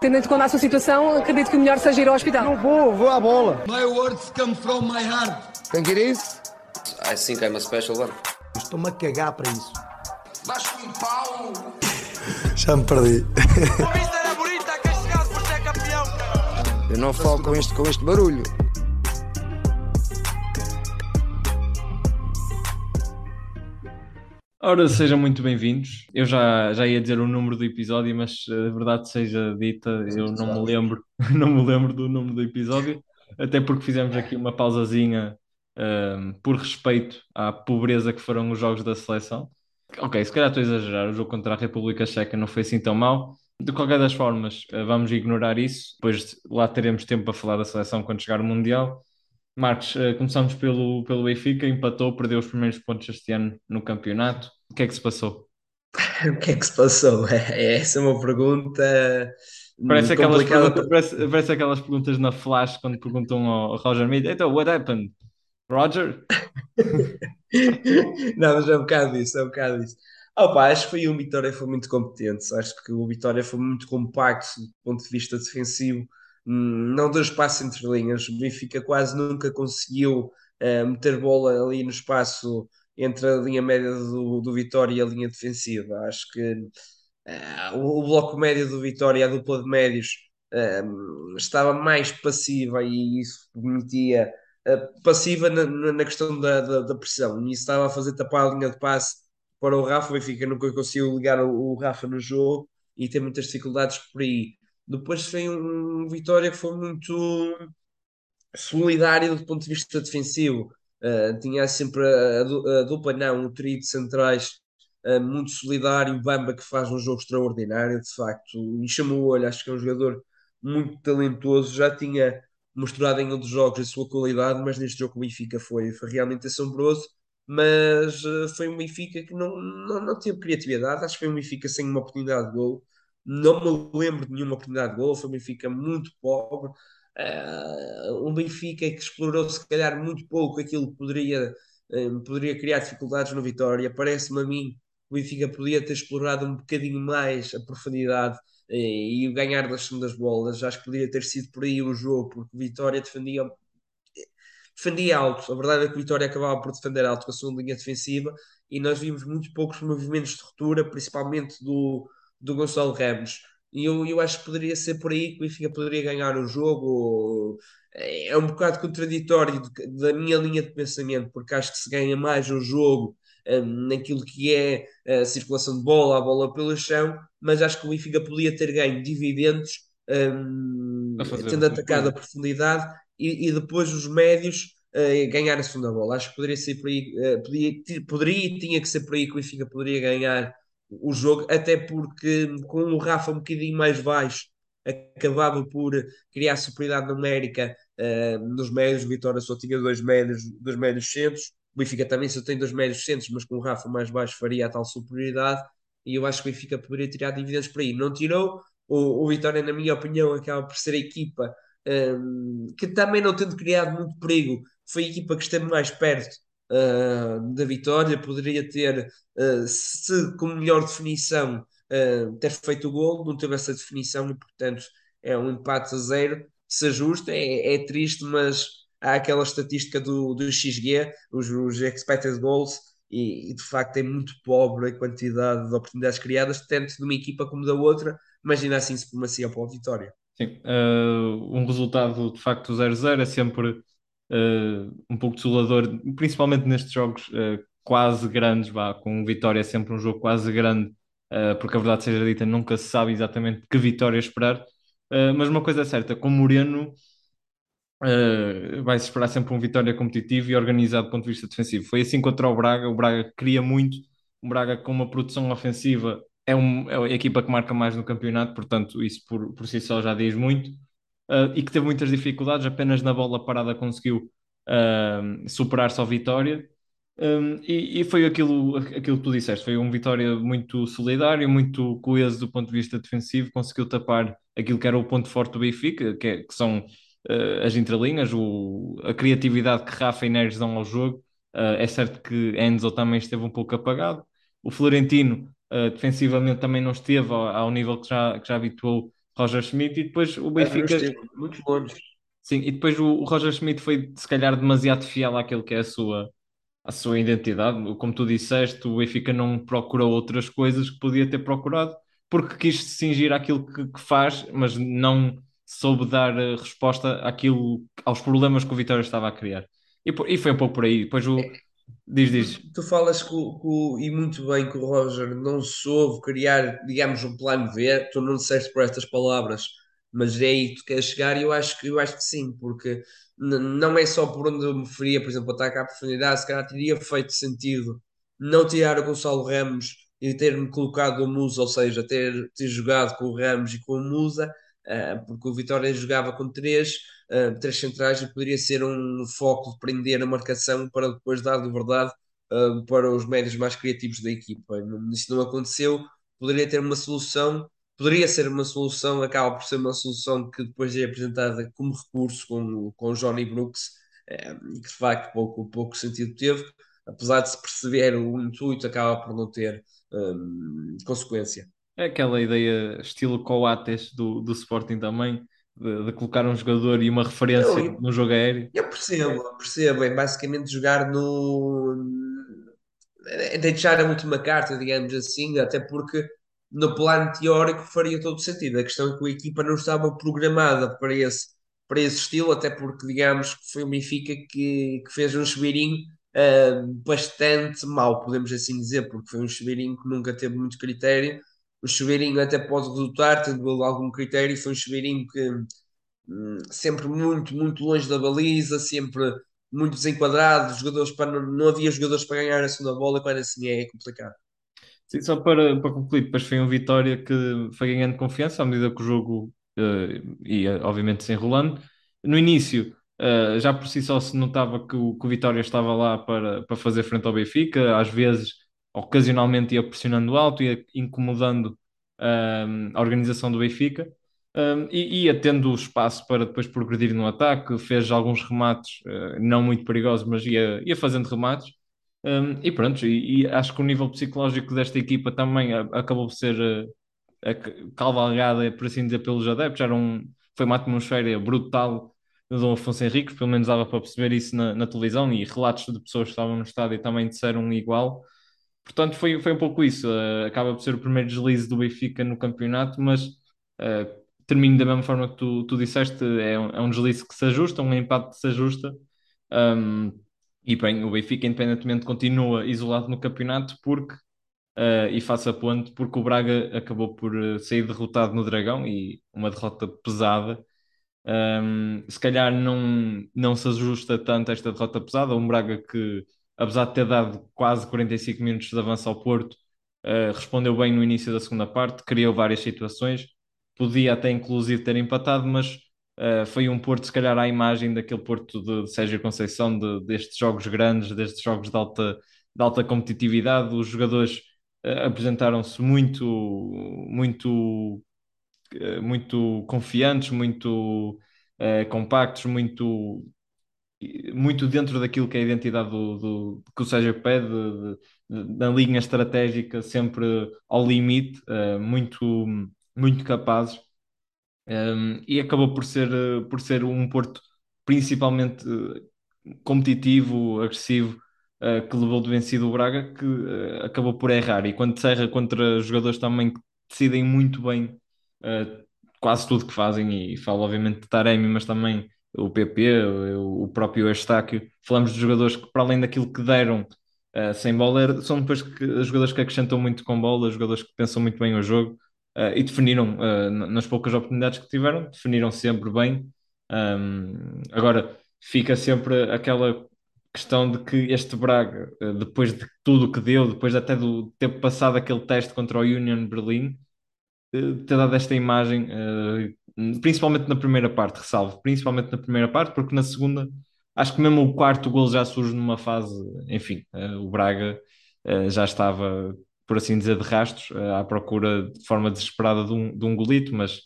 Tendo em conta a sua situação, acredito que o melhor seja ir ao hospital. Não vou, vou à bola. My words come from my heart. Think it is? I think I'm a special one. Estou-me a cagar para isso. Baixo um pau. Já me perdi. A vista era bonita, castigado por ser campeão, cara. Eu não falo com este, com este barulho. Ora, sejam muito bem-vindos. Eu já, já ia dizer o número do episódio, mas eh, a verdade seja dita, eu não me lembro, não me lembro do número do episódio, até porque fizemos aqui uma pausazinha, ehm, por respeito à pobreza que foram os jogos da seleção. Ok, se calhar estou a exagerar, o jogo contra a República Checa não foi assim tão mau. De qualquer das formas, eh, vamos ignorar isso, depois lá teremos tempo para falar da seleção quando chegar o Mundial. Marcos, eh, começamos pelo, pelo Benfica, empatou, perdeu os primeiros pontos este ano no campeonato. O que é que se passou? O que é que se passou? É, essa é uma pergunta Parece hum, aquelas, complicada. perguntas, parece, parece aquelas perguntas na Flash quando perguntam ao, Roger Mead, então, what happened? Roger? Não, mas é um bocado disso, é um bocado disso. Opa, acho que foi um Vitória foi muito competente. Acho que o Vitória foi muito compacto do ponto de vista defensivo. Hum, Não deu espaço entre linhas. O Benfica quase nunca conseguiu eh, meter bola ali no espaço entre a linha média do, do Vitória e a linha defensiva. Acho que eh, o, o bloco médio do Vitória, a dupla de médios, eh, estava mais passiva e isso permitia passiva na, na- na questão da, da, da pressão. E isso estava a fazer tapar a linha de passe para o Rafa. O Benfica nunca conseguiu ligar o, o Rafa no jogo e tem muitas dificuldades por aí. Depois foi um, Vitória que foi muito solidário do ponto de vista defensivo. Uh, tinha sempre a, a a dupla, não, o trio de centrais uh, muito solidário. Bamba que faz um jogo extraordinário, de facto, e chama o olho. Acho que é um jogador muito talentoso. Já tinha mostrado em outros jogos a sua qualidade, mas neste jogo o Benfica foi, foi realmente assombroso. Mas uh, foi um Benfica que não, não, não teve criatividade. Acho que foi um Benfica sem uma oportunidade de gol. Não me lembro de nenhuma oportunidade de gol. Foi um Benfica muito pobre. Uh, um Benfica que explorou se calhar muito pouco aquilo que poderia, um, poderia criar dificuldades no Vitória. Parece-me a mim que o Benfica podia ter explorado um bocadinho mais a profundidade eh, e o ganhar das segundas bolas. Acho que poderia ter sido por aí o jogo, porque o Vitória defendia, defendia alto. A verdade é que o Vitória acabava por defender alto com a sua linha defensiva e nós vimos muito poucos movimentos de ruptura, principalmente do, do Gonçalo Ramos. E eu, eu acho que poderia ser por aí que o Benfica poderia ganhar o jogo. É um bocado contraditório da minha linha de pensamento, porque acho que se ganha mais o jogo hum, naquilo que é a circulação de bola, a bola pelo chão, mas acho que o Benfica podia ter ganho dividendos, A fazer tendo atacado a profundidade e, e depois os médios eh, ganhar a segunda bola. Acho que poderia ser por aí, eh, podia, poderia e tinha que ser por aí que o Benfica poderia ganhar o jogo, até porque com o Rafa um bocadinho mais baixo acabava por criar superioridade numérica eh, nos médios. O Vitória só tinha dois médios, dois médios centros. O Benfica também só tem dois médios centros, mas com o Rafa mais baixo faria a tal superioridade. E eu acho que o Benfica poderia tirar dividendos por aí. Não tirou. O, o Vitória, na minha opinião, acaba por ser a equipa um, que também não tendo criado muito perigo, foi a equipa que esteve mais perto uh, da vitória. Poderia ter, uh, se com melhor definição, uh, ter feito o gol, não teve essa definição e, portanto, é um empate a zero. Se ajusta, é, é triste, mas há aquela estatística do, do XG, os, os expected goals, e, e, de facto é muito pobre a quantidade de oportunidades criadas, tanto de uma equipa como da outra, mas ainda assim supremacia para a vitória. Sim, eh, um resultado de facto 0-0 é sempre eh, um pouco desolador, principalmente nestes jogos eh, quase grandes, vá, com vitória é sempre um jogo quase grande, eh, porque a verdade seja dita, nunca se sabe exatamente que vitória esperar. Eh, mas uma coisa é certa, com Moreno uh, vai-se esperar sempre um Vitória competitivo e organizado do ponto de vista defensivo. Foi assim contra o Braga, o Braga cria muito, o Braga com uma produção ofensiva é, um, é a equipa que marca mais no campeonato, portanto isso por, por si só já diz muito, uh, e que teve muitas dificuldades, apenas na bola parada conseguiu uh, superar-se ao Vitória. Um, e, e, foi aquilo, aquilo que tu disseste, foi um Vitória muito solidário, muito coeso do ponto de vista defensivo, conseguiu tapar aquilo que era o ponto forte do Benfica, que, é, que são uh, as entrelinhas, o, a criatividade que Rafa e Neres dão ao jogo. Uh, é certo que Enzo também esteve um pouco apagado. O Florentino, uh, defensivamente, também não esteve ao, ao nível que já, que já habituou Roger Schmidt e depois o É, não Benfica. muito longe. Sim, e depois o, Roger Schmidt foi se calhar demasiado fiel àquilo que é a sua, a sua identidade. Como tu disseste, o Benfica não procurou outras coisas que podia ter procurado porque quis se cingir àquilo que, que faz, mas não soube dar eh, resposta àquilo, aos problemas que o Vitória estava a criar. E, e foi um pouco por aí. Depois o. Diz, diz. Tu falas que o- e muito bem que o Roger não soube criar, digamos, um plano B. Tu não disseste por estas palavras, mas é aí que tu queres chegar e eu acho que, eu acho que sim, porque não é só por onde eu me feria, por exemplo, atacar à profundidade, se calhar teria feito sentido não tirar o Gonçalo Ramos e ter-me colocado o Musa, ou seja, ter, ter jogado com o Ramos e com o Musa, ah, porque o Vitória jogava com três, ah, três centrais e poderia ser um foco de prender a marcação para depois dar liberdade ah, para os médios mais criativos da equipa. Isso não aconteceu, poderia ter uma solução, poderia ser uma solução, acaba por ser uma solução que depois é apresentada como recurso com, com Johnny Brooks, eh, que de facto pouco, pouco sentido teve, apesar de se perceber o intuito, acaba por não ter hum, consequência. É aquela ideia estilo Coates do, do Sporting também, de, de colocar um jogador e uma referência Eu, no jogo aéreo. eu percebo, percebo, é basicamente jogar no. é deixar a última carta, digamos assim, até porque no plano teórico faria todo sentido. A questão é que a equipa não estava programada para esse, para esse estilo, até porque, digamos, que foi o Benfica que, que fez um chuveirinho ah, bastante mau, podemos assim dizer, porque foi um chuveirinho que nunca teve muito critério. O chuveirinho até pode resultar, tendo algum critério, foi um chuveirinho que hum, sempre muito, muito longe da baliza, sempre muito desenquadrado, jogadores para, não, havia jogadores para ganhar a segunda bola, quando assim é complicado. Sim, só para, para concluir, depois foi um Vitória que foi ganhando confiança à medida que o jogo eh, ia, obviamente, se enrolando. No início, eh, já por si só se notava que o, que o Vitória estava lá para, para fazer frente ao Benfica, às vezes, ocasionalmente, ia pressionando alto, ia incomodando eh, a organização do Benfica. Um, e ia tendo espaço para depois progredir no ataque, fez alguns remates, eh, não muito perigosos, mas ia, ia fazendo remates. Um, e pronto, e, e acho que o nível psicológico desta equipa também acabou por ser eh, a cavalgada, por assim dizer, pelos adeptos. Era um, foi uma atmosfera brutal do Dom Afonso Henriques, pelo menos dava para perceber isso na, na televisão, e relatos de pessoas que estavam no estádio também disseram igual. Portanto, foi, foi um pouco isso. eh, acaba por ser o primeiro deslize do Benfica no campeonato, mas eh, termino da mesma forma que tu, tu disseste: é um, é um deslize que se ajusta, um empate que se ajusta. Um, e bem, o Benfica, independentemente, continua isolado no campeonato porque, eh, e faça ponto, porque o Braga acabou por sair derrotado no Dragão e uma derrota pesada. Um, se calhar não, não se ajusta tanto esta derrota pesada. Um Braga que, apesar de ter dado quase 45 minutos de avanço ao Porto, eh, respondeu bem no início da segunda parte, criou várias situações, podia até inclusive ter empatado, mas Uh, foi um Porto, se calhar, à imagem daquele Porto de, de Sérgio Conceição, de, destes jogos grandes, destes jogos de alta, de alta competitividade. Os jogadores uh, apresentaram-se muito, muito, uh, muito confiantes, muito compactos, muito, muito dentro daquilo que é a identidade do, do que o Sérgio pede, de, de, da linha estratégica, sempre ao limite, muito, muito capazes. Um, e acabou por ser, uh, por ser um Porto principalmente uh, competitivo, agressivo, uh, que levou de vencido o Braga, que acabou por errar. E quando se erra contra jogadores também que decidem muito bem quase tudo que fazem, e falo obviamente de Taremi, mas também o PP, o, o próprio Eustáquio, falamos de jogadores que, para além daquilo que deram sem bola, são depois que, jogadores que acrescentam muito com bola, jogadores que pensam muito bem o jogo. Uh, e definiram, uh, nas poucas oportunidades que tiveram, definiram sempre bem. Um, agora, fica sempre aquela questão de que este Braga, uh, depois de tudo que deu, depois até de ter passado aquele teste contra o Union Berlim, ter dado esta imagem, principalmente na primeira parte, ressalvo, principalmente na primeira parte, porque na segunda, acho que mesmo o quarto gol já surge numa fase, enfim, o Braga já estava por assim dizer, de rastros, uh, à procura de forma desesperada de um, de um golito, mas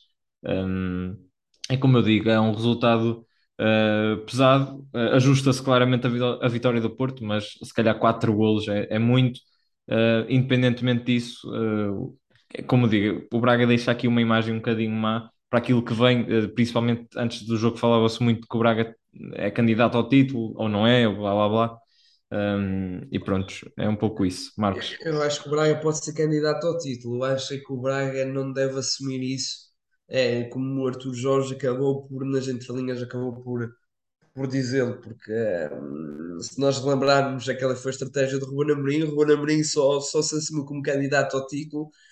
é como eu digo, é um resultado uh, pesado, uh, ajusta-se claramente a, vitória do Porto, mas se calhar quatro golos é, é muito, independentemente disso, como digo, o Braga deixa aqui uma imagem um bocadinho má para aquilo que vem, uh, principalmente antes do jogo falava-se muito que o Braga é candidato ao título, ou não é, blá blá blá. Um, e pronto, é um pouco isso, Marcos. Eu acho que o Braga pode ser candidato ao título. Eu acho que o Braga não deve assumir isso. É como o Arthur Jorge acabou por, nas entrelinhas, acabou por, por dizê-lo, porque se nós lembrarmos aquela foi a estratégia de Ruben Amorim, Ruben Amorim só, só se assumiu como candidato ao título eh,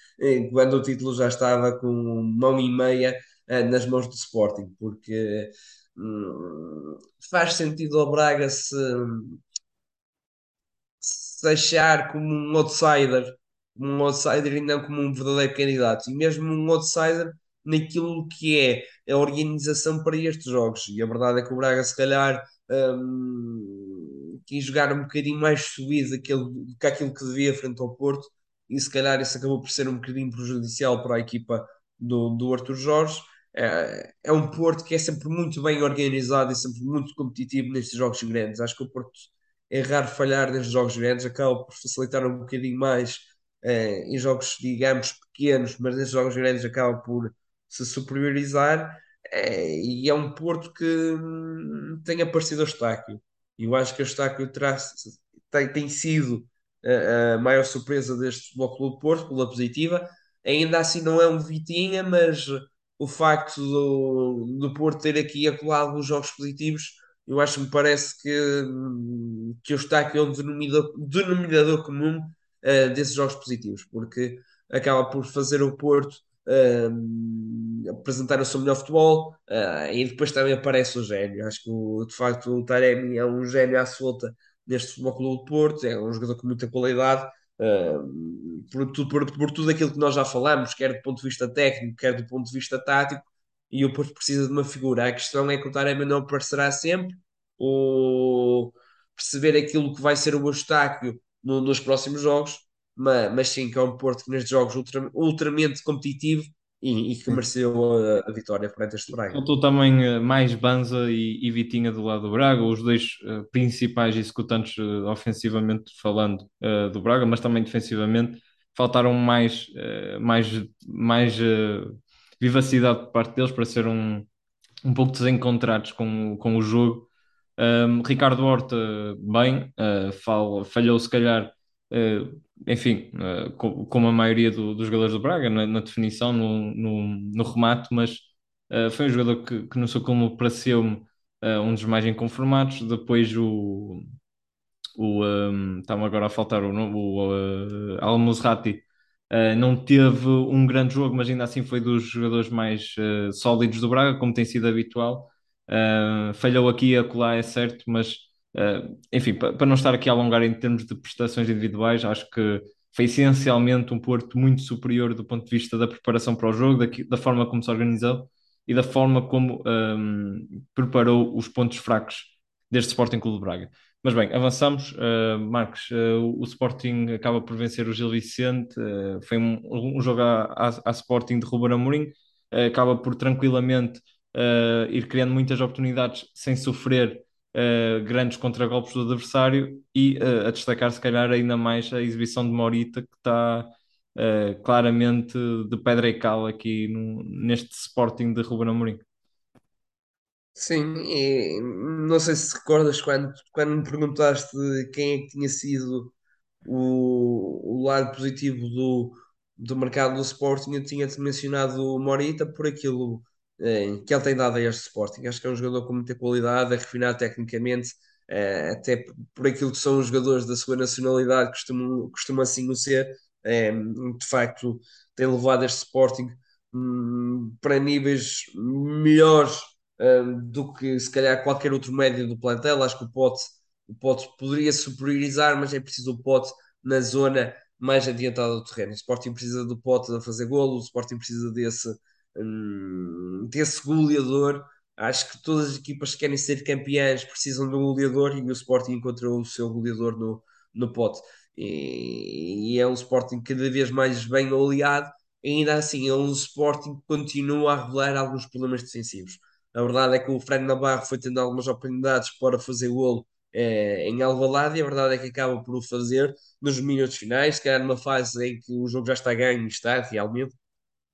quando o título já estava com mão e meia eh, nas mãos do Sporting, porque hum, faz sentido ao Braga se se achar como um outsider, um outsider e não como um verdadeiro candidato, e mesmo um outsider naquilo que é a organização para estes jogos. E a verdade é que o Braga, se calhar, um, quis jogar um bocadinho mais subido do que aquilo que devia frente ao Porto, e se calhar isso acabou por ser um bocadinho prejudicial para a equipa do, do Arthur Jorge. É, é um Porto que é sempre muito bem organizado e sempre muito competitivo nestes jogos grandes. Acho que o Porto errar, falhar nestes jogos grandes acaba por facilitar um bocadinho mais eh, em jogos, digamos, pequenos, mas nestes jogos grandes acaba por se superiorizar. Eh, e é um Porto que hum, tem aparecido Estáquio. E eu acho que o Estáquio terá, tem, tem sido a, maior surpresa deste Futebol Clube Porto, pela positiva. Ainda assim não é um Vitinha, mas o facto do, do Porto ter aqui acolado alguns jogos positivos eu acho me parece que, que o Eustáquio é um denominador, denominador comum uh, desses jogos positivos, porque acaba por fazer o Porto uh, apresentar o seu melhor futebol uh, e depois também aparece o gênio. Acho que o, de facto o Taremi é um gênio à solta neste Futebol Clube do Porto, é um jogador com muita qualidade. Uh, por, por, por, tudo aquilo que nós já falamos, quer do ponto de vista técnico, quer do ponto de vista tático, e o Porto precisa de uma figura. A questão é que o Taremi não aparecerá sempre, ou perceber aquilo que vai ser o Eustáquio no, nos próximos jogos, mas, mas sim que é um Porto que nestes jogos ultra, ultramente competitivo e, e que mereceu a, a, vitória frente a este Braga. Faltou também uh, mais Banza e, e, Vitinha do lado do Braga, os dois uh, principais executantes uh, ofensivamente falando do Braga, mas também defensivamente. Faltaram mais, mais, mais vivacidade por parte deles para ser um, um pouco desencontrados com, com o jogo. Um, Ricardo Horta, bem, uh, falhou se calhar, uh, enfim, uh, como a maioria do, dos jogadores do Braga, na, na definição, no, no, no, remate, mas foi um jogador que, que no seu como pareceu-me um dos mais inconformados. Depois o. o um, Está-me agora a faltar o, o, o uh, Uh, não teve um grande jogo, mas ainda assim foi dos jogadores mais uh, sólidos do Braga, como tem sido habitual. Uh, falhou aqui a colar, é certo, mas enfim, para não estar aqui a alongar em termos de prestações individuais, acho que foi essencialmente um Porto muito superior do ponto de vista da preparação para o jogo, da, da forma como se organizou e da forma como um, preparou os pontos fracos deste Sporting Clube de Braga. Mas bem, avançamos. Uh, Marcos, uh, o Sporting acaba por vencer o Gil Vicente. Uh, foi um, um jogo à, Sporting de Ruben Amorim. acaba por tranquilamente ir criando muitas oportunidades sem sofrer grandes contragolpes do adversário e a destacar, se calhar, ainda mais a exibição de Morita, que está claramente de pedra e cal aqui no, neste Sporting de Ruben Amorim. Sim, e não sei se recordas quando, quando me perguntaste quem é que tinha sido o, o lado positivo do, do mercado do Sporting, eu tinha-te mencionado o Morita por aquilo que ele tem dado a este Sporting. Acho que é um jogador com muita qualidade, é refinado tecnicamente, eh, até por aquilo que são os jogadores da sua nacionalidade, costumam, costuma assim o ser. Eh, de facto, tem levado este Sporting hum, para níveis melhores do que se calhar qualquer outro médio do plantel. Acho que o Pote, o Pote poderia superiorizar, mas é preciso o Pote na zona mais adiantada do terreno. O Sporting precisa do Pote a fazer golo, o Sporting precisa desse, um, desse goleador. Acho que todas as equipas que querem ser campeãs precisam de um goleador e o Sporting encontrou o seu goleador no, no Pote. E, e é um Sporting cada vez mais bem oleado. Ainda assim, é um Sporting que continua a revelar alguns problemas defensivos. A verdade é que o Fred Navarro foi tendo algumas oportunidades para fazer golo é, em Alvalade e a verdade é que acaba por o fazer nos minutos finais, se calhar numa fase em que o jogo já está ganho está realmente.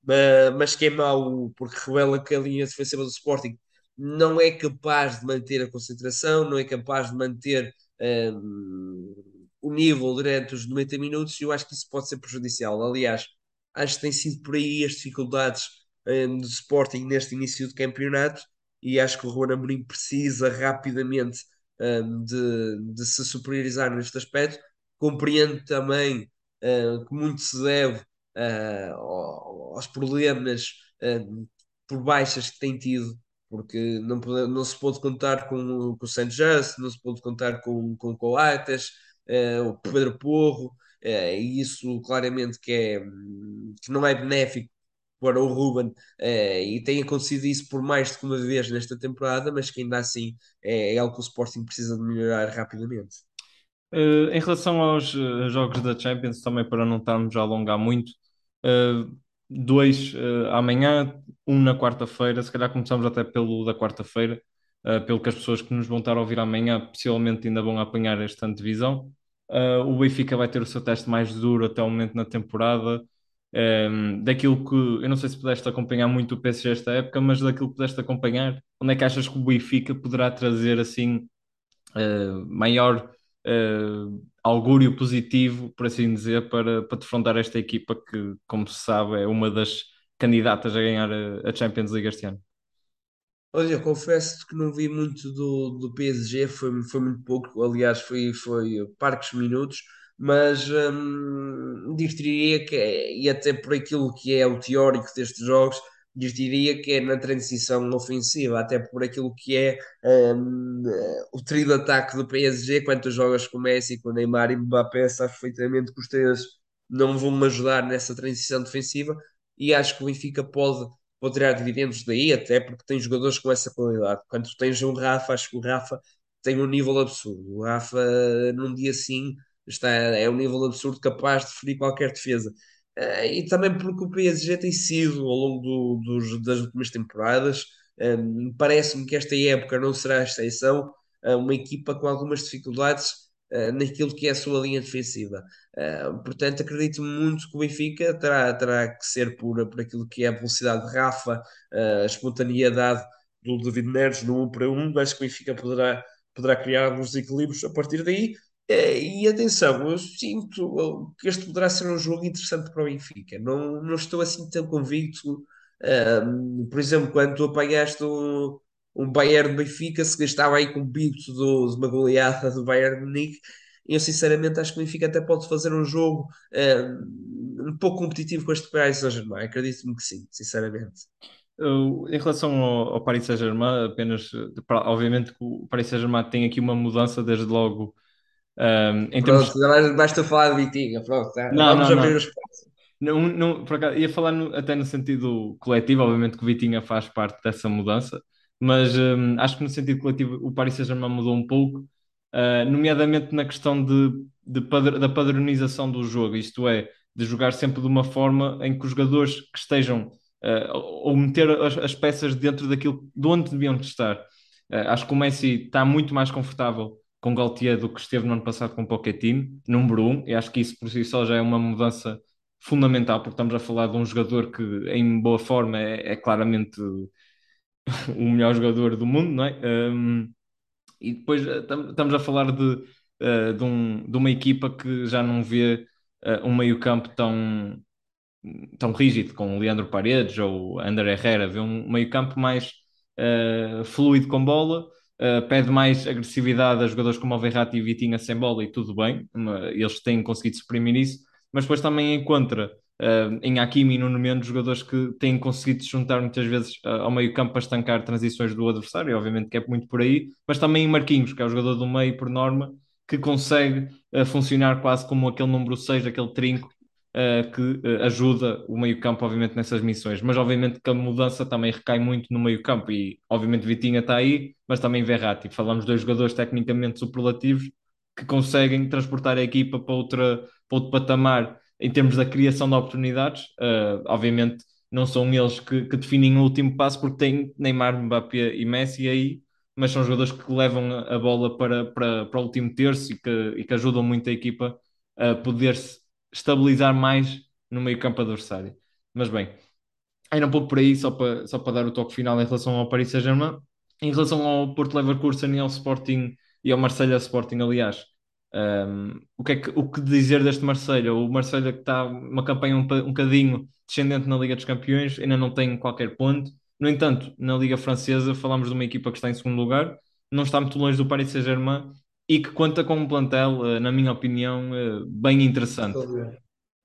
Mas, mas que é mau porque revela que a linha defensiva do Sporting não é capaz de manter a concentração, não é capaz de manter um, o nível durante os 90 minutos e eu acho que isso pode ser prejudicial. Aliás, acho que tem sido por aí as dificuldades um, do Sporting neste início de campeonato e acho que o Ruben Amorim precisa rapidamente um, de, de, se superiorizar neste aspecto. Compreendo também uh, que muito se deve aos problemas uh, por baixas que tem tido, porque não, pode, não se pode contar com, com o Santos não se pode contar com, com Coates, o Pedro Porro, e isso claramente que, é, que não é benéfico para o Ruben, eh, e tem acontecido isso por mais de uma vez nesta temporada, mas que ainda assim é, é algo que o Sporting precisa de melhorar rapidamente. Uh, em relação aos uh, jogos da Champions, também para não estarmos a alongar muito, uh, dois amanhã, um na quarta-feira, se calhar começamos até pelo da quarta-feira, pelo que as pessoas que nos vão estar a ouvir amanhã possivelmente ainda vão apanhar esta antevisão. o Benfica vai ter o seu teste mais duro até o momento na temporada, um, daquilo que eu não sei se pudeste acompanhar muito o PSG esta época, mas daquilo que pudeste acompanhar, onde é que achas que o Benfica poderá trazer assim uh, maior uh, augúrio positivo, por assim dizer, para, para defrontar esta equipa que, como se sabe, é uma das candidatas a ganhar a, Champions League este ano? Olha, confesso que não vi muito do, do PSG, foi, foi muito pouco, aliás, foi, foi parques minutos mas hum, diria que, é, e até por aquilo que é o teórico destes jogos, diria que é na transição ofensiva, até por aquilo que é hum, o trio de ataque do PSG, quando jogas com Messi, com Neymar e Mbappé, sabes perfeitamente que os três não vão ajudar nessa transição defensiva, e acho que o Benfica pode, pode tirar dividendos daí, até porque tem jogadores com essa qualidade. Quando tens um Rafa, acho que o Rafa tem um nível absurdo. O Rafa, num dia assim, está, é um nível absurdo capaz de ferir qualquer defesa. Uh, e também porque o PSG tem sido, ao longo do, dos, das últimas temporadas, um, parece-me que esta época não será a exceção, uh, uma equipa com algumas dificuldades uh, naquilo que é a sua linha defensiva. portanto, acredito muito que o Benfica terá, terá que ser por, por aquilo que é a velocidade de Rafa, a espontaneidade do David Neres no 1 para 1, acho que o Benfica poderá, poderá criar alguns equilíbrios a partir daí e atenção, eu sinto que este poderá ser um jogo interessante para o Benfica. Não, não estou assim tão convicto. Um, por exemplo, quando tu apanhaste um, um Bayern de Benfica, se estava aí com o bito do, de uma goleada do Bayern de Munique, eu sinceramente acho que o Benfica até pode fazer um jogo um, um pouco competitivo com este Paris Saint-Germain. Acredito-me que sim, sinceramente. em relação ao, ao Paris Saint-Germain, apenas, obviamente, o Paris Saint-Germain tem aqui uma mudança desde logo um, em pronto, termos... basta falar de Vitinha, pronto, tá? não, vamos não, abrir não. o espaço. Não, não, por acaso, ia falar no, até no sentido coletivo, obviamente que o Vitinha faz parte dessa mudança, mas um, acho que no sentido coletivo o Paris Saint-Germain mudou um pouco, uh, nomeadamente na questão de, de padr da padronização do jogo, isto é, de jogar sempre de uma forma em que os jogadores que estejam uh, ou meter as, as, peças dentro daquilo de onde deviam estar. Uh, acho que o Messi está muito mais confortável com Galtier do que esteve no ano passado com Pochettino, número um, e acho que isso por si só já é uma mudança fundamental, porque estamos a falar de um jogador que em boa forma é, é claramente o melhor jogador do mundo, não é? Um, e depois eh, estamos a falar de, uh, de, um, de, uma equipa que já não vê uh, um meio campo tão, tão rígido, com Leandro Paredes ou André Herrera, vê um meio campo mais uh, fluido com bola, Uh, pede mais agressividade a jogadores como o Verratti e Vitinha sem bola e tudo bem, eles têm conseguido suprimir isso, mas depois também encontra uh, em Hakimi e Nuno Mendes jogadores que têm conseguido se juntar muitas vezes uh, ao meio campo para estancar transições do adversário, obviamente que é muito por aí, mas também em Marquinhos, que é o jogador do meio por norma, que consegue funcionar quase como aquele número 6, aquele trinco uh, que uh, ajuda o meio-campo, obviamente, nessas missões. Mas, obviamente, que a mudança também recai muito no meio-campo. E, obviamente, Vitinha está aí, mas também Verratti. Falamos de dois jogadores tecnicamente superlativos que conseguem transportar a equipa para, outra, para outro patamar em termos da criação de oportunidades. Uh, obviamente, não são eles que, que, definem o último passo, porque tem Neymar, Mbappé e Messi aí, mas são jogadores que levam a bola para, para, para o último terço e que, e que ajudam muito a equipa a poder-se estabilizar mais no meio campo adversário. Mas bem, era um pouco por aí, só para, só para dar o toque final em relação ao Paris Saint-Germain. Em relação ao Porto Leverkusen e ao Sporting e ao Marselha Sporting, aliás, um, o, que é que, o que dizer deste Marselha? O Marselha que está uma campanha um, um bocadinho descendente na Liga dos Campeões, ainda não tem qualquer ponto. No entanto, na Liga Francesa falamos de uma equipa que está em segundo lugar, não está muito longe do Paris Saint-Germain e que conta com um plantel, eh, na minha opinião, eh, bem interessante.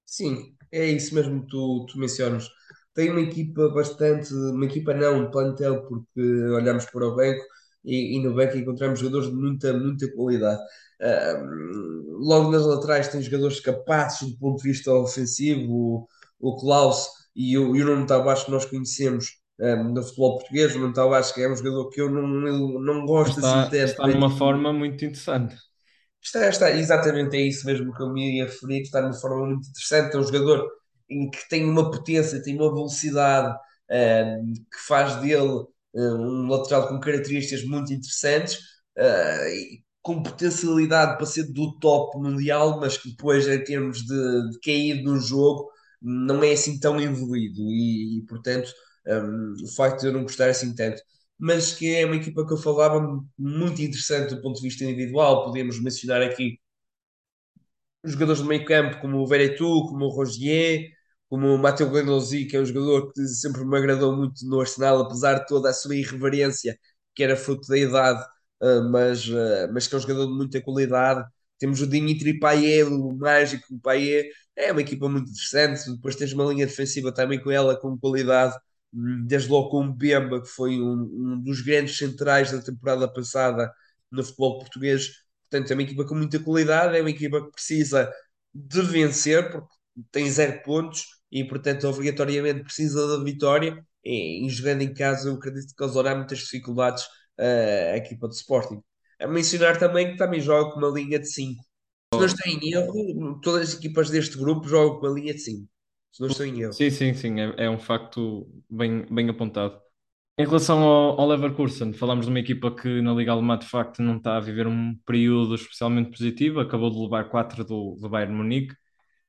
Sim, é isso mesmo que tu, tu mencionas. Tem uma equipa bastante, uma equipa não, um plantel, porque olhamos para o banco e, e no banco encontramos jogadores de muita, muita qualidade. Uh, logo nas laterais tem jogadores capazes do ponto de vista ofensivo, o, o Klaus e o, e o Nuno Tavares que nós conhecemos um, do futebol português. O Nuno Tavares que é um jogador que eu não, eu não gosto está, assim. Está numa forma muito interessante. Está, está, exatamente, é isso mesmo que eu me ia referir, está de uma forma muito interessante. É um jogador em que tem uma potência, tem uma velocidade um, que faz dele um lateral com características muito interessantes, uh, e com potencialidade para ser do top mundial, mas que depois, em termos de, de cair no jogo, não é assim tão evoluído. E, e portanto, um, o facto de eu não gostar assim tanto mas que é uma equipa que eu falava muito interessante do ponto de vista individual. Podemos mencionar aqui jogadores do meio campo, como o Veretu, como o Rogier, como o Matteo Guendouzi, que é um jogador que sempre me agradou muito no Arsenal, apesar de toda a sua irreverência, que era fruto da idade, ah, mas, ah, mas que é um jogador de muita qualidade. Temos o Dimitri Payet, o mágico Payet, é uma equipa muito interessante. Depois tens uma linha defensiva também com ela, com qualidade desde logo com o Bemba, que foi um, um, dos grandes centrais da temporada passada no futebol português. Portanto, é uma equipa com muita qualidade, é uma equipa que precisa de vencer, porque tem zero pontos e, portanto, obrigatoriamente precisa da vitória. E, e jogando em casa, eu acredito que causará muitas dificuldades uh, a equipa de Sporting. A mencionar também que também joga com uma linha de 5. Se não estou em erro, todas as equipas deste grupo jogam com uma linha de 5 se não estou em erro. Sim, sim, sim, é, é um facto bem, bem apontado. Em relação ao, ao Leverkusen, falámos de uma equipa que na Liga Alemã de facto não está a viver um período especialmente positivo, acabou de levar 4 do, do Bayern Munique,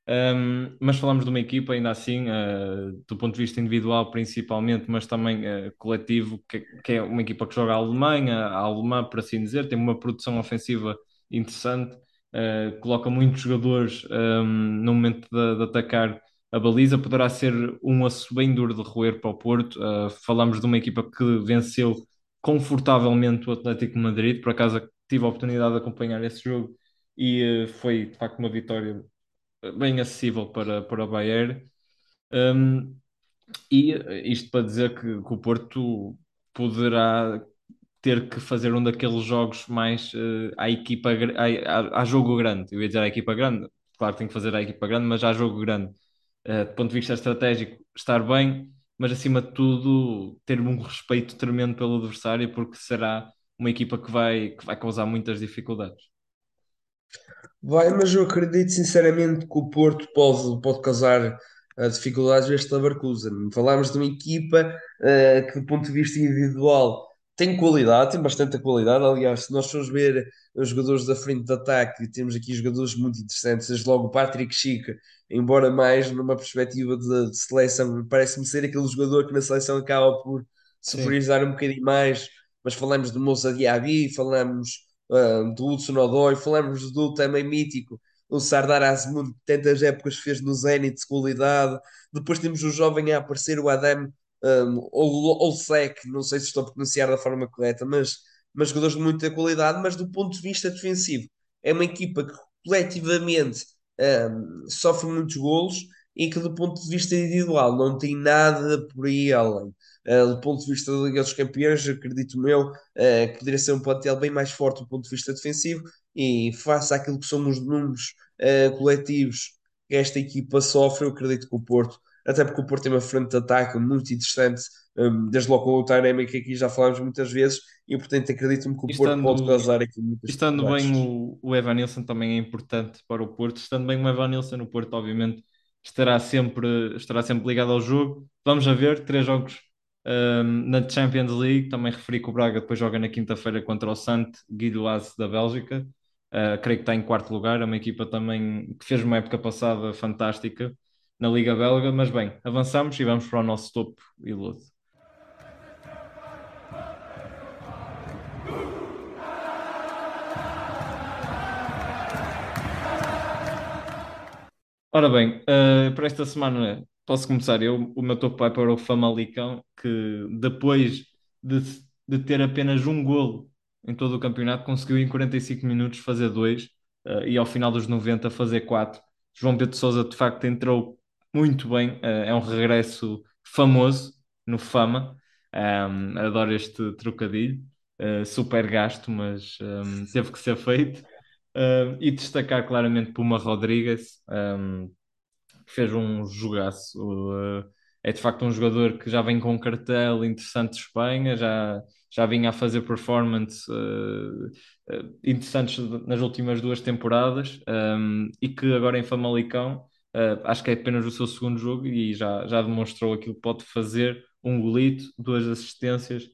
um, mas falamos de uma equipa ainda assim, uh, do ponto de vista individual principalmente, mas também uh, coletivo, que, que, é uma equipa que joga a Alemanha, a alemã, por assim dizer, tem uma produção ofensiva interessante, uh, coloca muitos jogadores um, no momento de, de atacar a baliza poderá ser um osso bem duro de roer para o Porto. Uh, falamos de uma equipa que venceu confortavelmente o Atlético Madrid. Por acaso tive a oportunidade de acompanhar esse jogo e uh, foi de facto uma vitória bem acessível para, para o Bayern. Um, e isto para dizer que, que, o Porto poderá ter que fazer um daqueles jogos mais uh, à equipa à, jogo grande. Eu ia dizer à equipa grande, claro tem que fazer à equipa grande, mas à jogo grande uh, do ponto de vista estratégico, estar bem, mas acima de tudo, ter um respeito tremendo pelo adversário, porque será uma equipa que vai, que vai causar muitas dificuldades. Vai, mas eu acredito sinceramente que o Porto pode, pode causar uh, dificuldades este Leverkusen. Falámos de uma equipa uh, que, do ponto de vista individual, tem qualidade, tem bastante qualidade. Aliás, se nós formos ver os jogadores da frente de ataque, temos aqui jogadores muito interessantes. Desde logo o Patrick Chica, embora mais numa perspectiva de, de seleção, parece-me ser aquele jogador que na seleção acaba por superiorizar um bocadinho mais. Mas falamos do Moussa Diaby, falamos uh, do Hudson Odoi, falamos do também mítico, o Sardar Azmoun, que tantas épocas fez no Zenit de qualidade. Depois temos o jovem a aparecer, o Adam um, ou Sec, não sei se estou a pronunciar da forma correta, mas, mas jogadores de muita qualidade, mas do ponto de vista defensivo, é uma equipa que coletivamente um, sofre muitos golos e que do ponto de vista individual não tem nada por aí além. Uh, do ponto de vista da Liga dos Campeões, acredito eu, uh, que poderia ser um plantel bem mais forte do ponto de vista defensivo e face àquilo que são os números uh, coletivos que esta equipa sofre, eu acredito que o Porto até porque o Porto tem uma frente de ataque muito interessante, um, desde logo com o Taremi, que aqui já falámos muitas vezes, e portanto acredito-me que o estando, Porto pode causar aqui muitas Estando bem o, o Evan Nilsson também é importante para o Porto, estando bem o Evan Nilsson, o Porto obviamente estará sempre, estará sempre ligado ao jogo. Vamos a ver, três jogos um, na Champions League, também referi que o Braga depois joga na quinta-feira contra o Sant Guidoise da Bélgica. Uh, creio que está em quarto lugar, é uma equipa também que fez uma época passada fantástica na Liga Belga. Mas bem, avançamos e vamos para o nosso topo iludo. Ora bem, uh, para esta semana posso começar. Eu, o meu topo vai para o Famalicão, que depois de, de ter apenas um golo em todo o campeonato, conseguiu em 45 minutos fazer dois uh, e ao final dos 90 fazer quatro. João Pedro Sousa de facto entrou muito bem, uh, é um regresso famoso no Fama. Um, adoro este trocadilho, super gasto, mas um, teve que ser feito. Uh, e destacar claramente Puma Rodrigues, um, que fez um jogaço. Uh, é de facto um jogador que já vem com um cartel interessante de Espanha, já, já vinha a fazer performance uh, interessantes nas últimas duas temporadas e que agora em Famalicão acho que é apenas o seu segundo jogo e já, já demonstrou aquilo que pode fazer. Um golito, duas assistências,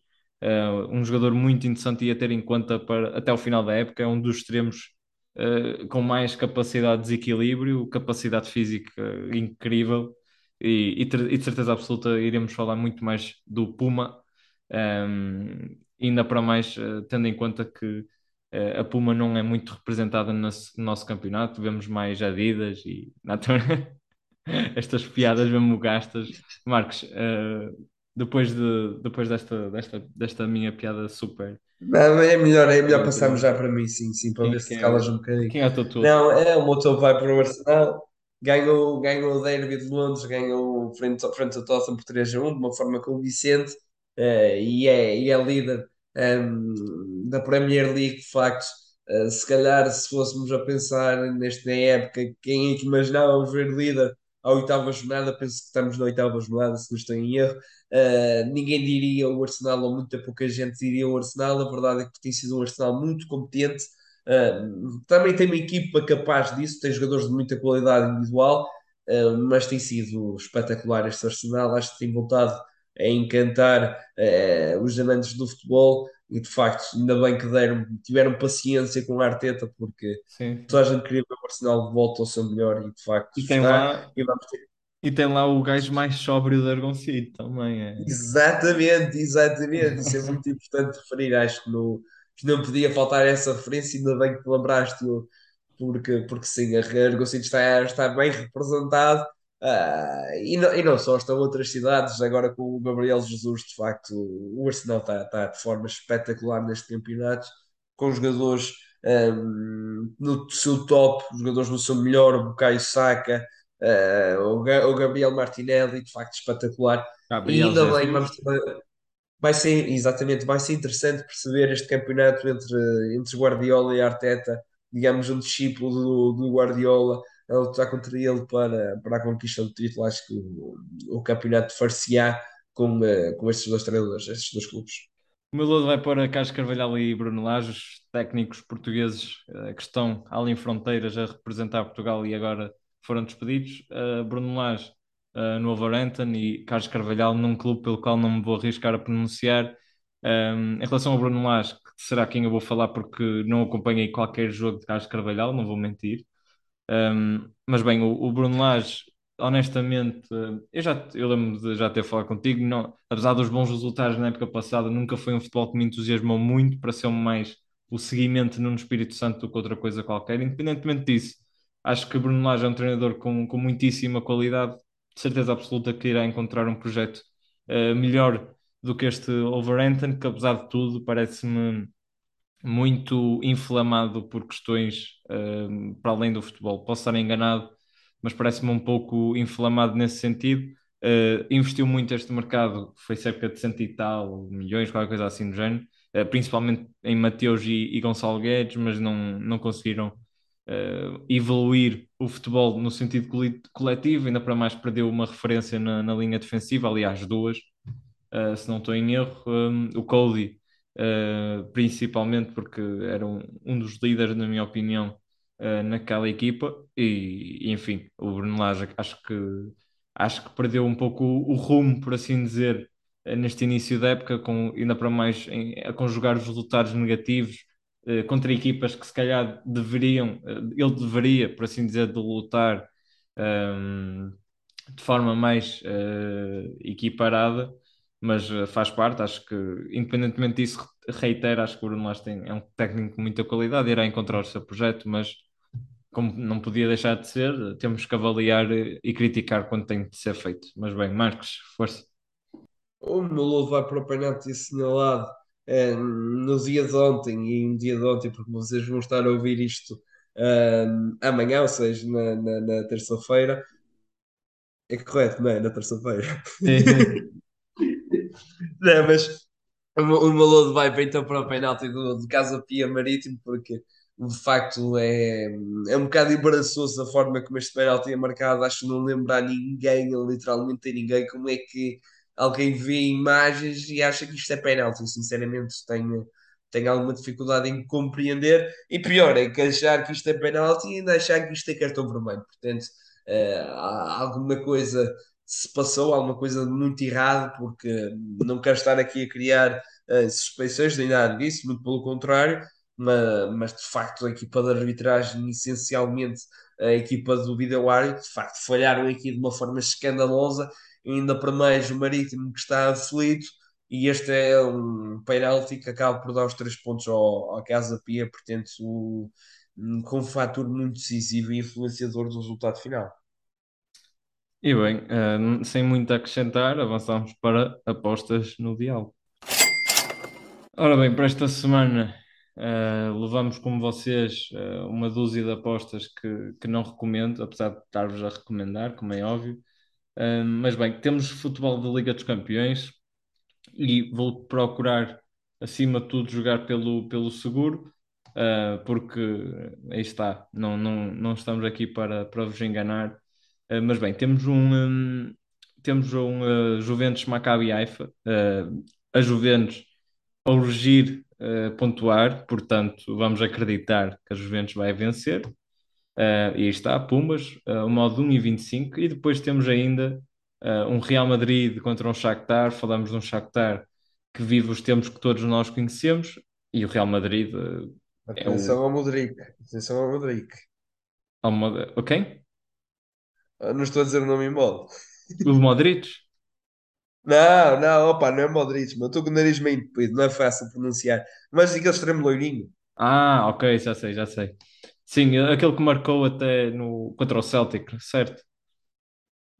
um jogador muito interessante e a ter em conta para, até o final da época, é um dos extremos uh, com mais capacidade de desequilíbrio, capacidade física incrível e, e, e, de certeza absoluta iremos falar muito mais do Puma, um, ainda para mais uh, tendo em conta que uh, a Puma não é muito representada no nosso, no nosso campeonato, vemos mais Adidas e estas piadas mesmo gastas. Marcos, uh, depois, de, depois desta, desta, desta minha piada super não, é melhor, é melhor passarmos já para mim, sim, sim, para Quem, ver se é, calas o- um bocadinho. quem é o teu? Não, é, o meu topo vai para o Arsenal. Ganhou, ganhou o Derby de Londres, ganhou frente, frente ao Tottenham por 3 a 1, de uma forma convincente, eh, e, é, e é líder ehm, da Premier League, de facto. Eh, se calhar, se fôssemos a pensar nesta época, quem é que imaginávamos ver líder à oitava jornada? Penso que estamos na oitava jornada, se não estou em erro. Uh, ninguém diria o Arsenal, ou muita pouca gente diria o Arsenal. A verdade é que tem sido um Arsenal muito competente. Uh, também tem uma equipa capaz disso, tem jogadores de muita qualidade individual, uh, mas tem sido espetacular este Arsenal. Acho que tem voltado a encantar os amantes do futebol e de facto, ainda bem que deram, tiveram paciência com a Arteta, porque Sim. toda a gente queria ver o Arsenal de volta ao seu melhor e de facto E tem está. lá, E ter e tem lá o gajo mais sóbrio de Argoncillo também. É. Exatamente, exatamente. Isso é muito importante referir. Acho que, no, que não podia faltar essa referência, ainda bem que te lembraste, porque, porque sim, a Argoncillo está, está bem representado. Ah, e, não, e não só, estão outras cidades, agora com o Gabriel Jesus, de facto, o Arsenal está, está de forma espetacular neste campeonato, com jogadores ahm, no seu top, jogadores no seu melhor, o Bukayo Saka, Uh, o, o Gabriel Martinelli, de facto, espetacular. E Gabriel ainda bem, vamos vai ser, exatamente, vai ser interessante perceber este campeonato entre, entre Guardiola e Arteta, digamos, um discípulo do, do Guardiola, a lutar contra ele para, para a conquista do título. Acho que o, o campeonato far-se-á com, uh, com estes dois treinadores, estes dois clubes. O meu lodo vai para Carlos Carvalhal e Bruno Lage, os técnicos portugueses eh, que estão além fronteiras a representar Portugal e agora foram despedidos. Uh, Bruno Lage no Wolverhampton e Carlos Carvalhal num clube pelo qual não me vou arriscar a pronunciar. Um, em relação ao Bruno Lage, será quem eu vou falar porque não acompanhei qualquer jogo de Carlos Carvalhal, não vou mentir. Um, mas bem, o, o Bruno Lage, honestamente, uh, eu já eu lembro de já ter falado contigo, não, apesar dos bons resultados na época passada, nunca foi um futebol que me entusiasmou muito ser mais o seguimento no Espírito Santo do que outra coisa qualquer. Independentemente disso, acho que Bruno Lage é um treinador com, com muitíssima qualidade, de certeza absoluta que irá encontrar um projeto uh, melhor do que este Wolverhampton, que apesar de tudo parece-me muito inflamado por questões uh, para além do futebol. Posso estar enganado, mas parece-me um pouco inflamado nesse sentido. Uh, investiu muito este mercado, foi cerca de cento e tal milhões, qualquer coisa assim do género, uh, principalmente em Mateus e, e Gonçalo Guedes, mas não, não conseguiram uh, evoluir o futebol no sentido coletivo, ainda para mais perdeu uma referência na, na linha defensiva, aliás, duas, se não estou em erro. Um, o Cody, uh, principalmente porque era um, um, dos líderes, na minha opinião, uh, naquela equipa, e, enfim, o Bruno Lage acho que, acho que perdeu um pouco o, o rumo, por assim dizer, neste início da época, com, ainda para mais em, a conjugar os resultados negativos eh, contra equipas que se calhar deveriam, eh, ele deveria, por assim dizer, de lutar um, de forma mais uh, equiparada, mas uh, faz parte. Acho que, independentemente disso, reitero, acho que o Bruno Lage tem, é um técnico com muita qualidade, irá encontrar o seu projeto, mas como não podia deixar de ser, temos que avaliar e criticar quando tem de ser feito. Mas bem, Marcos, força. O meu lodo vai para o penalti assinalado é, no dia de ontem e no dia de ontem, porque vocês vão estar a ouvir isto um, amanhã, ou seja, na, na, na terça-feira. É correto, não é? Na terça-feira. não, mas o, o vai então para o penalti do, do Casa Pia Marítimo, porque de facto é, é um bocado embaraçoso a forma como este penalti é marcado. Acho que não lembra a ninguém, literalmente a ninguém, como é que alguém vê imagens e acha que isto é penalti. Sinceramente, tenho, tenho alguma dificuldade em compreender. E pior é que achar que isto é penalti e ainda achar que isto é cartão vermelho. Portanto, uh, alguma coisa se passou, alguma coisa muito errada, porque não quero estar aqui a criar uh, suspeições nem nada disso, muito pelo contrário mas, mas de facto a equipa de arbitragem, essencialmente a equipa do vídeo árbitro, de facto falharam aqui de uma forma escandalosa, ainda para mais o Marítimo que está aflito, e este é um penalti que acaba por dar os três pontos ao, ao Casa Pia, portanto, o, com um fator muito decisivo e influenciador do resultado final. E bem, uh, sem muito acrescentar, avançamos para apostas no diálogo. Ora bem, para esta semana Uh, levamos, como vocês, uh, uma dúzia de apostas que, que não recomendo, apesar de estar-vos a recomendar, como é óbvio. Uh, mas bem, temos futebol da Liga dos Campeões e vou procurar, acima de tudo, jogar pelo, pelo seguro, porque aí está, não, não, não estamos aqui para, para vos enganar. Mas bem, temos um, um temos um Juventus Maccabi Haifa, a Juventus ao regir uh, pontuar, portanto, vamos acreditar que a Juventus vai vencer. Uh, e aí está, Pumas, uh, o modo 1,25. E depois temos ainda uh, um Real Madrid contra um Shakhtar. Falamos de um Shakhtar que vive os tempos que todos nós conhecemos. E o Real Madrid uh, Atenção é o... ao Modric. Atenção ao Modric. Ao Mod... Ok? Não estou a dizer o nome em modo. O Modric? Não, não, opa, não é Modric, mas estou com o nariz meio entupido, não é fácil pronunciar. Mas aquele extremo loirinho. Ah, ok, já sei, já sei. Sim, aquele que marcou até no, contra o Celtic, certo?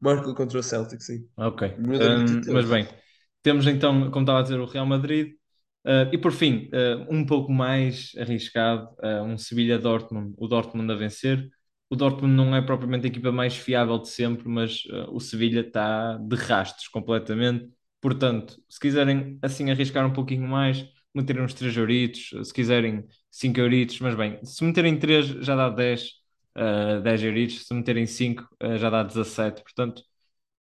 Marcou contra o Celtic, sim. Ok. Um, mas bem, temos então, como estava a dizer, o Real Madrid. Uh, e por fim, uh, um pouco mais arriscado, uh, um Sevilha-Dortmund, o Dortmund a vencer. O Dortmund não é propriamente a equipa mais fiável de sempre, mas uh, o Sevilha está de rastros completamente. Portanto, se quiserem assim arriscar um pouquinho mais, meterem uns 3 euritos, se quiserem 5 euritos, mas bem, se meterem 3 já dá 10, uh, 10 euritos, se meterem 5 uh, já dá 17. Portanto,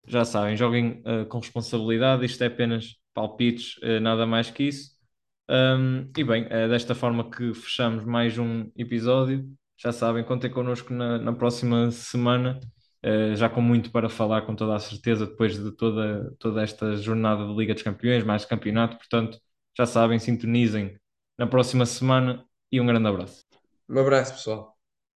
já sabem, joguem uh, com responsabilidade, isto é apenas palpites, nada mais que isso. Um, e bem, é desta forma que fechamos mais um episódio já sabem, contem connosco na, na próxima semana, uh, já com muito para falar, com toda a certeza, depois de toda, toda esta jornada de Liga dos Campeões, mais campeonato. Portanto, já sabem, sintonizem na próxima semana e um grande abraço. Um abraço, pessoal.